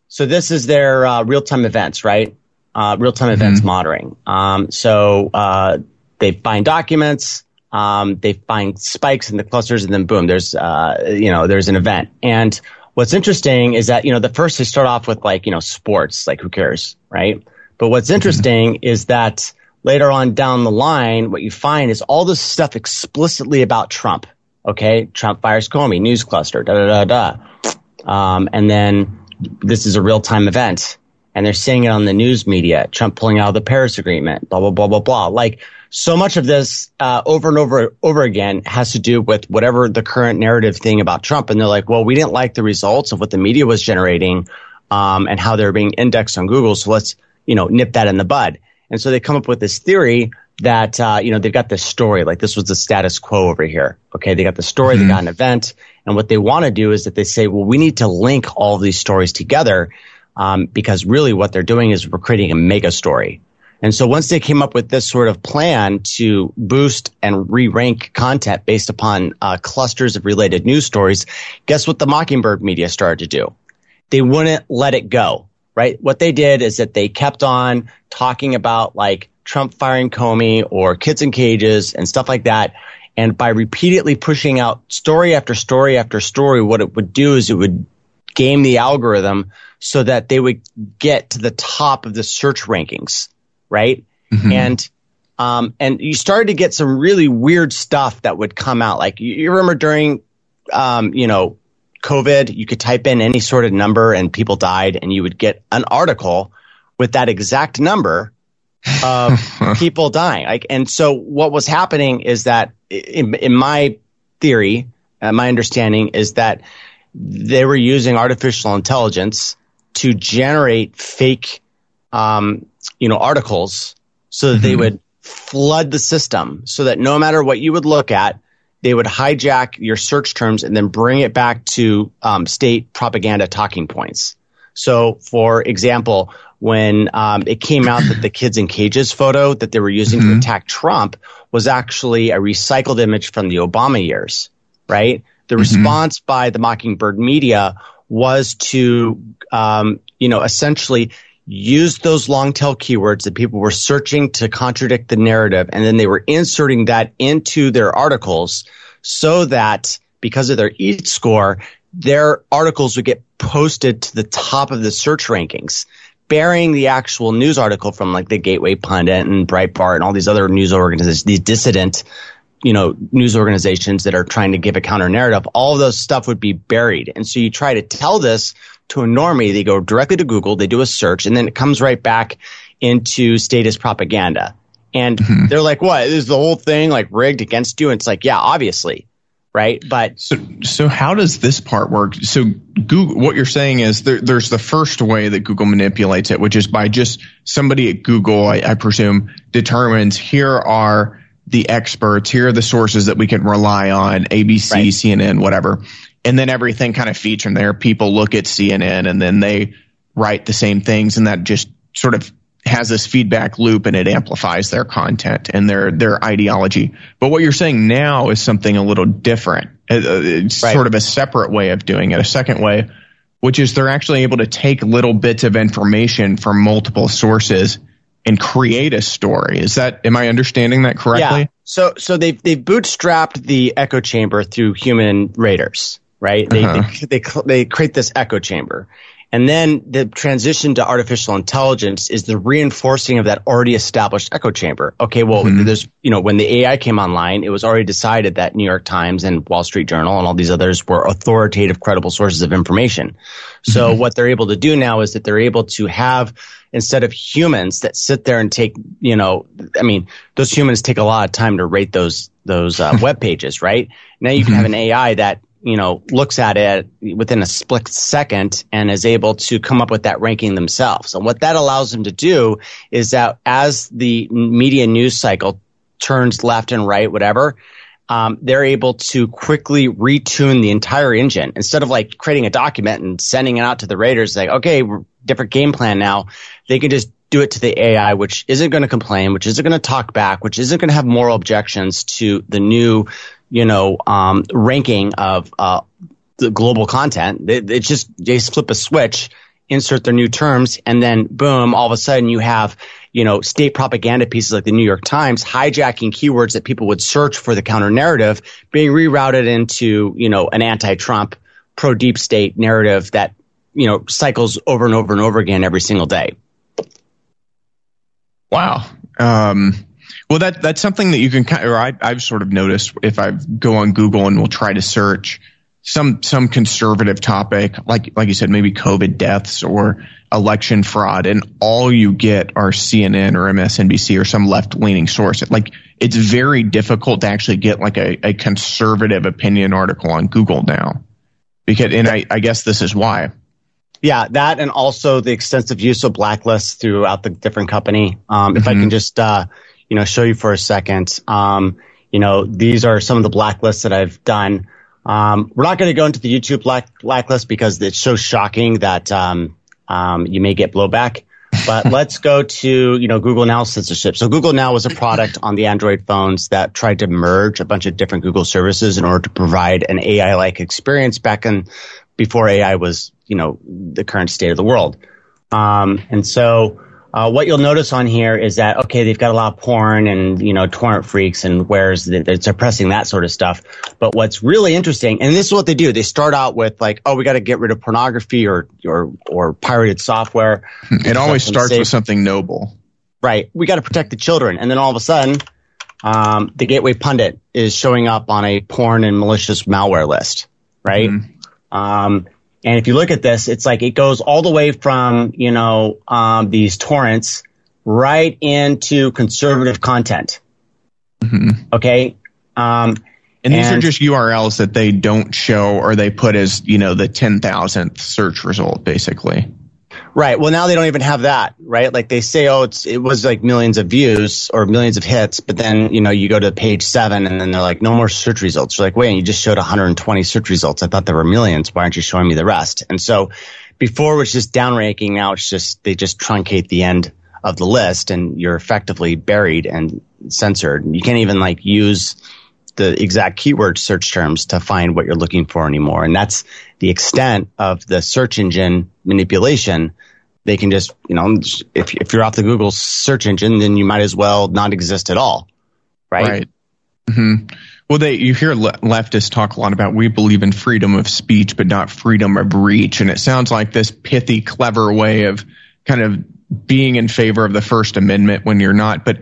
[SPEAKER 3] So this is their uh, real-time events, right? Uh, real-time mm-hmm. events monitoring. Um, so uh, they find documents, um, they find spikes in the clusters, and then boom, there's uh, you know there's an event. And what's interesting is that, you know, the first they start off with like, you know, sports, like who cares, right? But what's mm-hmm. interesting mm-hmm. is that later on down the line, what you find is all this stuff explicitly about Trump. Okay. Trump fires Comey, news cluster, da da da da. Um, and then this is a real time event and they're seeing it on the news media, Trump pulling out of the Paris agreement, blah, blah, blah, blah, blah. Like so much of this uh, over and over over again has to do with whatever the current narrative thing about Trump. And they're like, well, we didn't like the results of what the media was generating um, and how they're being indexed on Google. So let's you know nip that in the bud. And so they come up with this theory that uh, you know they've got this story like this was the status quo over here. Okay, they got the story, mm-hmm. they got an event, and what they want to do is that they say, well, we need to link all these stories together um, because really what they're doing is we're creating a mega story. And so once they came up with this sort of plan to boost and re-rank content based upon uh, clusters of related news stories, guess what the Mockingbird media started to do? They wouldn't let it go. right? What they did is that they kept on talking about like Trump firing Comey or kids in cages and stuff like that. And by repeatedly pushing out story after story after story, what it would do is it would game the algorithm so that they would get to the top of the search rankings, right? Mm-hmm. And um, and you started to get some really weird stuff that would come out. Like you remember during, um, you know, COVID, you could type in any sort of number and people died, and you would get an article with that exact number of people dying. Like, and so what was happening is that, in, in my theory, uh, my understanding is that they were using artificial intelligence to generate fake, um, you know, articles so that mm-hmm. they would flood the system so that no matter what you would look at, they would hijack your search terms and then bring it back to um, state propaganda talking points. So, for example, when um, it came out that the kids in cages photo that they were using mm-hmm. to attack Trump was actually a recycled image from the Obama years, right? The mm-hmm. response by the Mockingbird media was to, um, you know, essentially used those long tail keywords that people were searching to contradict the narrative, and then they were inserting that into their articles so that because of their EAT score, their articles would get posted to the top of the search rankings, burying the actual news article from like the Gateway Pundit and Breitbart and all these other news organizations, these dissident, you know, news organizations that are trying to give a counter narrative. All of those stuff would be buried. And so you try to tell this to a normie, they go directly to Google, they do a search, and then it comes right back into status propaganda. And mm-hmm. they're like, what? Is the whole thing like rigged against you? And it's like, yeah, obviously. Right. But
[SPEAKER 1] so, so how does this part work? So Google, what you're saying is there, there's the first way that Google manipulates it, which is by just somebody at Google, I, I presume, determines here are the experts, here are the sources that we can rely on, ABC, right. CNN, whatever and then everything kind of feeds from there. People look at CNN and then they write the same things, and that just sort of has this feedback loop and it amplifies their content and their their ideology. But what you're saying now is something a little different. Uh, uh, it's right. sort of a separate way of doing it. A second way, which is they're actually able to take little bits of information from multiple sources and create a story. Is that am I understanding that correctly?
[SPEAKER 3] Yeah. So so they've they've bootstrapped the echo chamber through human raters right? They, uh-huh. they, they, they create this echo chamber. And then the transition to artificial intelligence is the reinforcing of that already established echo chamber. Okay, well, mm-hmm. there's, you know, when the AI came online, it was already decided that New York Times and Wall Street Journal and all these others were authoritative, credible sources of information. So mm-hmm. what they're able to do now is that they're able to have, instead of humans that sit there and take, you know, I mean, those humans take a lot of time to rate those, those uh, web pages, right? Now you can mm-hmm. have an AI that you know, looks at it within a split second and is able to come up with that ranking themselves. And what that allows them to do is that as the media news cycle turns left and right, whatever, um, they're able to quickly retune the entire engine instead of like creating a document and sending it out to the raters like okay different game plan now they can just do it to the ai which isn't going to complain which isn't going to talk back which isn't going to have moral objections to the new you know, um, ranking of uh, the global content. It, it's just they flip a switch, insert their new terms, and then boom, all of a sudden you have you know state propaganda pieces like the New York Times hijacking keywords that people would search for the counter narrative being rerouted into you know an anti-Trump, pro deep state narrative that you know cycles over and over and over again every single day.
[SPEAKER 1] Wow. Um, well, that that's something that you can kind of, or I, I've sort of noticed if I go on Google and will try to search some some conservative topic, like like you said, maybe COVID deaths or election fraud, and all you get are CNN or MSNBC or some left leaning source. Like it's very difficult to actually get like a, a conservative opinion article on Google now, because and I, I guess this is why.
[SPEAKER 3] Yeah, that and also the extensive use of blacklists throughout the different company. Um, mm-hmm. If I can mm-hmm. just uh, you know, show you for a second. Um, you know, these are some of the blacklists that I've done. Um, we're not going to go into the YouTube black, blacklist because it's so shocking that um, um, you may get blowback. But let's go to you know Google Now censorship. So Google Now was a product on the Android phones that tried to merge a bunch of different Google services in order to provide an AI-like experience back in before AI was you know the current state of the world. Um, and so uh, what you'll notice on here is that okay, they've got a lot of porn and you know torrent freaks and where's they're suppressing that sort of stuff. But what's really interesting, and this is what they do, they start out with like, oh, we got to get rid of pornography or or or pirated software.
[SPEAKER 1] It always starts safe. with something noble,
[SPEAKER 3] right? We got to protect the children, and then all of a sudden, um, the Gateway Pundit is showing up on a porn and malicious malware list, right? Mm-hmm. Um, and if you look at this, it's like it goes all the way from, you know, um, these torrents right into conservative content. Mm-hmm. Okay. Um,
[SPEAKER 1] and these and, are just URLs that they don't show or they put as, you know, the 10,000th search result, basically.
[SPEAKER 3] Right. Well, now they don't even have that, right? Like they say, oh, it's it was like millions of views or millions of hits, but then you know you go to page seven and then they're like, no more search results. You're like, wait, you just showed 120 search results. I thought there were millions. Why aren't you showing me the rest? And so before it was just downranking. Now it's just they just truncate the end of the list, and you're effectively buried and censored. You can't even like use the exact keyword search terms to find what you're looking for anymore. And that's the extent of the search engine manipulation. They can just, you know, if, if you're off the Google search engine, then you might as well not exist at all. Right. Right.
[SPEAKER 1] Mm-hmm. Well, they, you hear le- leftists talk a lot about we believe in freedom of speech, but not freedom of reach. And it sounds like this pithy, clever way of kind of being in favor of the First Amendment when you're not. But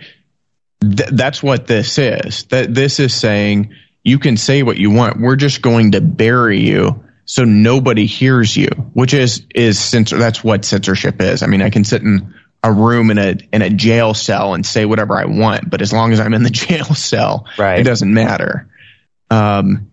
[SPEAKER 1] th- that's what this is. That this is saying you can say what you want. We're just going to bury you so nobody hears you, which is is censor. That's what censorship is. I mean, I can sit in a room in a in a jail cell and say whatever I want, but as long as I'm in the jail cell, right. it doesn't matter. Um,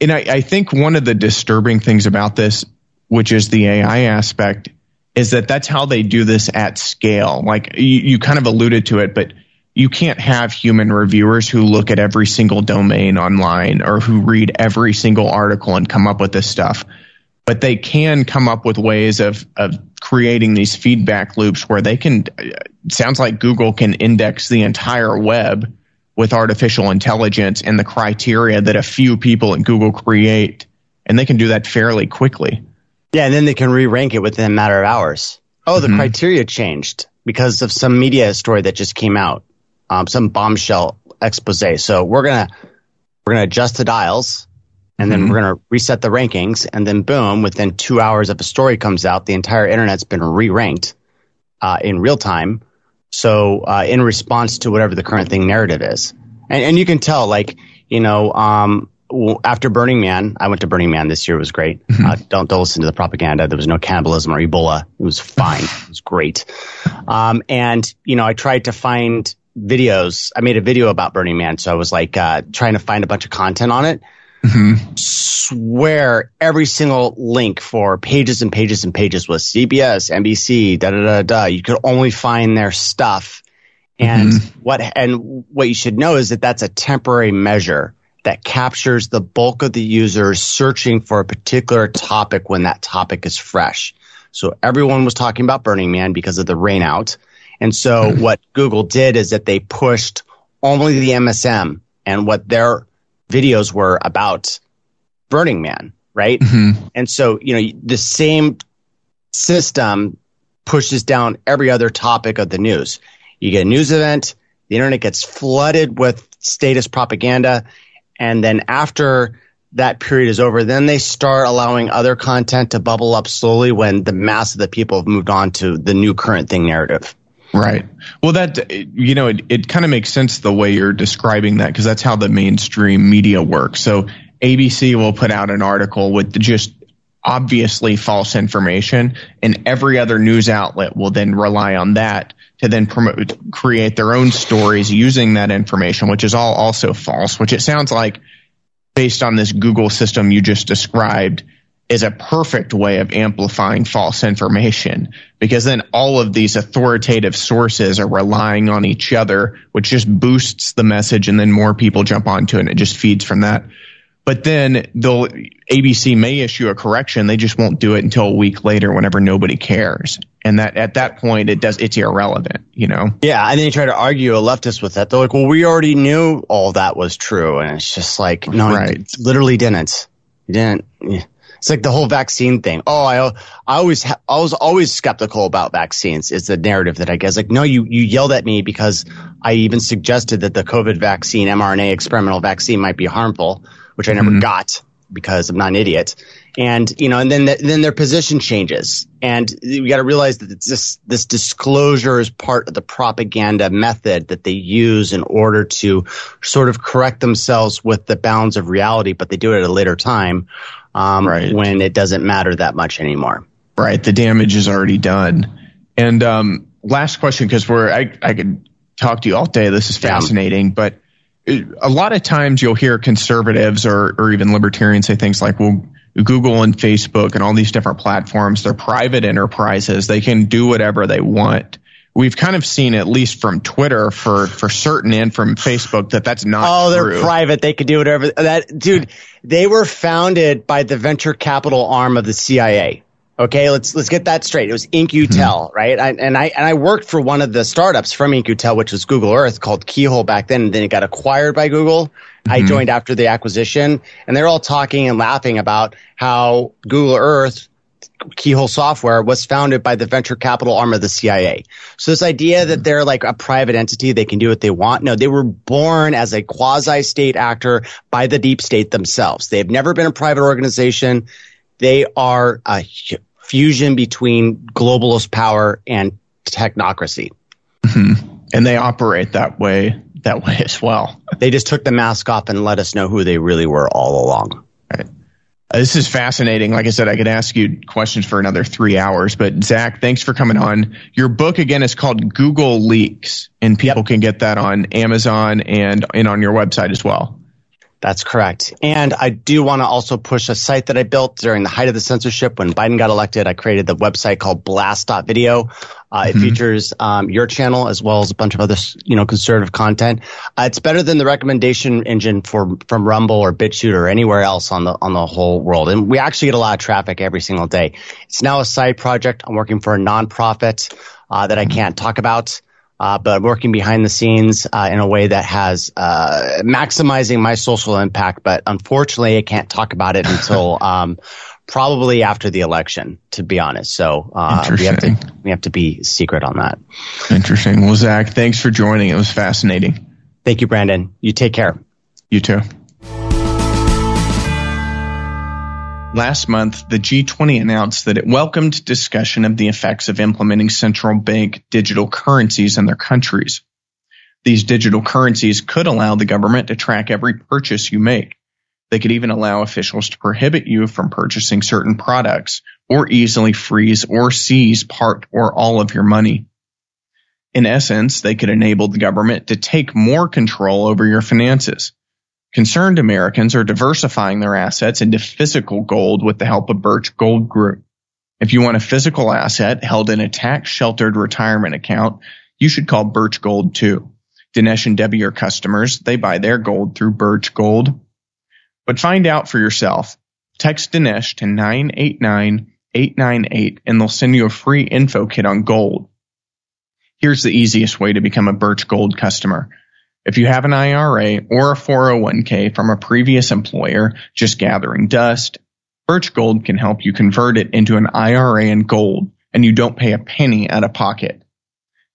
[SPEAKER 1] and I, I think one of the disturbing things about this, which is the AI aspect, is that that's how they do this at scale. Like you, you kind of alluded to it, but you can't have human reviewers who look at every single domain online or who read every single article and come up with this stuff. But they can come up with ways of, of creating these feedback loops where they can, sounds like Google can index the entire web with artificial intelligence and the criteria that a few people at Google create. And they can do that fairly quickly.
[SPEAKER 3] Yeah, and then they can re rank it within a matter of hours. Oh, the mm-hmm. criteria changed because of some media story that just came out um, some bombshell expose. So we're gonna we're gonna adjust the dials, and then mm-hmm. we're gonna reset the rankings, and then boom, within two hours of a story comes out, the entire internet's been re-ranked uh, in real time. So uh, in response to whatever the current thing narrative is, and and you can tell, like you know, um, after Burning Man, I went to Burning Man this year. It was great. Mm-hmm. Uh, don't don't listen to the propaganda. There was no cannibalism or Ebola. It was fine. it was great. Um, and you know, I tried to find videos. I made a video about Burning Man, so I was like uh, trying to find a bunch of content on it. Mm-hmm. Swear every single link for pages and pages and pages was CBS, NBC, da da da da. You could only find their stuff, and mm-hmm. what and what you should know is that that's a temporary measure that captures the bulk of the users searching for a particular topic when that topic is fresh. So everyone was talking about Burning Man because of the rainout. And so what Google did is that they pushed only the MSM and what their videos were about Burning Man, right? Mm-hmm. And so, you know, the same system pushes down every other topic of the news. You get a news event, the internet gets flooded with status propaganda, and then after that period is over, then they start allowing other content to bubble up slowly when the mass of the people have moved on to the new current thing narrative.
[SPEAKER 1] Right. Well, that, you know, it, it kind of makes sense the way you're describing that because that's how the mainstream media works. So ABC will put out an article with just obviously false information and every other news outlet will then rely on that to then promote, create their own stories using that information, which is all also false, which it sounds like based on this Google system you just described is a perfect way of amplifying false information because then all of these authoritative sources are relying on each other, which just boosts the message and then more people jump onto it and it just feeds from that. But then they'll, ABC may issue a correction. They just won't do it until a week later whenever nobody cares. And that at that point, it does, it's irrelevant, you know?
[SPEAKER 3] Yeah. And then you try to argue a leftist with that. They're like, well, we already knew all that was true. And it's just like, no, right. literally didn't. You didn't. It's like the whole vaccine thing. Oh, I, I always, ha- I was always skeptical about vaccines. Is the narrative that I guess like, no, you, you yelled at me because I even suggested that the COVID vaccine, mRNA experimental vaccine might be harmful, which I never mm-hmm. got because I'm not an idiot. And, you know, and then, the, then their position changes. And you got to realize that this, this disclosure is part of the propaganda method that they use in order to sort of correct themselves with the bounds of reality, but they do it at a later time um, right. when it doesn't matter that much anymore.
[SPEAKER 1] Right. The damage is already done. And um, last question, because we're I, I could talk to you all day. This is fascinating, yeah. but a lot of times you'll hear conservatives or, or even libertarians say things like, well, Google and Facebook and all these different platforms, they're private enterprises. They can do whatever they want. We've kind of seen, at least from Twitter for, for certain and from Facebook, that that's not
[SPEAKER 3] Oh, they're
[SPEAKER 1] true.
[SPEAKER 3] private. They could do whatever. That, dude, they were founded by the venture capital arm of the CIA. Okay, let's let's get that straight. It was In-Q-Tel, mm-hmm. right? I, and I and I worked for one of the startups from In-Q-Tel, which was Google Earth, called Keyhole back then. And then it got acquired by Google. Mm-hmm. I joined after the acquisition, and they're all talking and laughing about how Google Earth, Keyhole Software, was founded by the venture capital arm of the CIA. So this idea that they're like a private entity, they can do what they want. No, they were born as a quasi-state actor by the deep state themselves. They've never been a private organization they are a fusion between globalist power and technocracy.
[SPEAKER 1] Mm-hmm. And they operate that way that way as well.
[SPEAKER 3] they just took the mask off and let us know who they really were all along.
[SPEAKER 1] Uh, this is fascinating. Like I said, I could ask you questions for another three hours, but Zach, thanks for coming on. Your book again is called Google Leaks, and people yep. can get that on Amazon and, and on your website as well.
[SPEAKER 3] That's correct. And I do want to also push a site that I built during the height of the censorship when Biden got elected. I created the website called blast.video. Uh, mm-hmm. It features um, your channel as well as a bunch of other, you know, conservative content. Uh, it's better than the recommendation engine for from Rumble or BitChute or anywhere else on the on the whole world. And we actually get a lot of traffic every single day. It's now a side project. I'm working for a nonprofit uh, that I can't talk about uh, but working behind the scenes uh, in a way that has uh, maximizing my social impact. But unfortunately, I can't talk about it until um, probably after the election, to be honest. So uh, we have to we have to be secret on that.
[SPEAKER 1] Interesting. Well, Zach, thanks for joining. It was fascinating.
[SPEAKER 3] Thank you, Brandon. You take care.
[SPEAKER 1] You too. Last month, the G20 announced that it welcomed discussion of the effects of implementing central bank digital currencies in their countries. These digital currencies could allow the government to track every purchase you make. They could even allow officials to prohibit you from purchasing certain products or easily freeze or seize part or all of your money. In essence, they could enable the government to take more control over your finances. Concerned Americans are diversifying their assets into physical gold with the help of Birch Gold Group. If you want a physical asset held in a tax sheltered retirement account, you should call Birch Gold too. Dinesh and Debbie are customers. They buy their gold through Birch Gold. But find out for yourself. Text Dinesh to 989898 and they'll send you a free info kit on gold. Here's the easiest way to become a Birch Gold customer. If you have an IRA or a 401k from a previous employer just gathering dust, Birch Gold can help you convert it into an IRA in gold and you don't pay a penny out of pocket.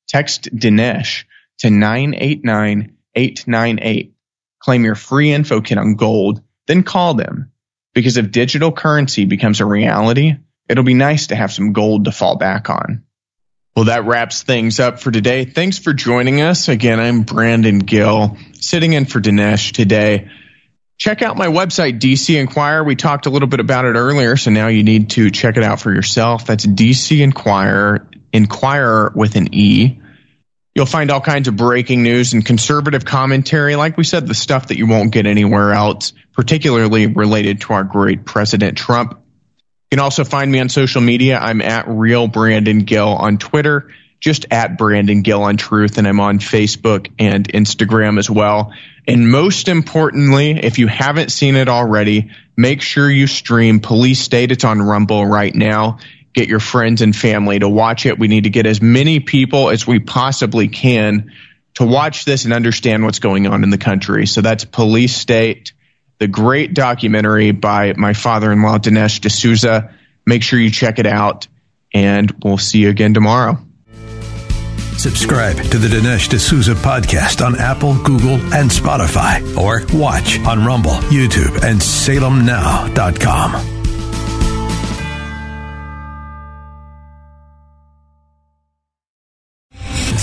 [SPEAKER 1] Text Dinesh to 989898. Claim your free info kit on gold, then call them. Because if digital currency becomes a reality, it'll be nice to have some gold to fall back on. Well, that wraps things up for today. Thanks for joining us. Again, I'm Brandon Gill, sitting in for Dinesh today. Check out my website, DC Enquirer. We talked a little bit about it earlier, so now you need to check it out for yourself. That's DC Enquirer, Enquirer with an E. You'll find all kinds of breaking news and conservative commentary. Like we said, the stuff that you won't get anywhere else, particularly related to our great President Trump. You can also find me on social media. I'm at real Brandon Gill on Twitter, just at Brandon Gill on Truth, and I'm on Facebook and Instagram as well. And most importantly, if you haven't seen it already, make sure you stream Police State. It's on Rumble right now. Get your friends and family to watch it. We need to get as many people as we possibly can to watch this and understand what's going on in the country. So that's Police State. The great documentary by my father in law, Dinesh D'Souza. Make sure you check it out, and we'll see you again tomorrow.
[SPEAKER 2] Subscribe to the Dinesh D'Souza podcast on Apple, Google, and Spotify, or watch on Rumble, YouTube, and salemnow.com.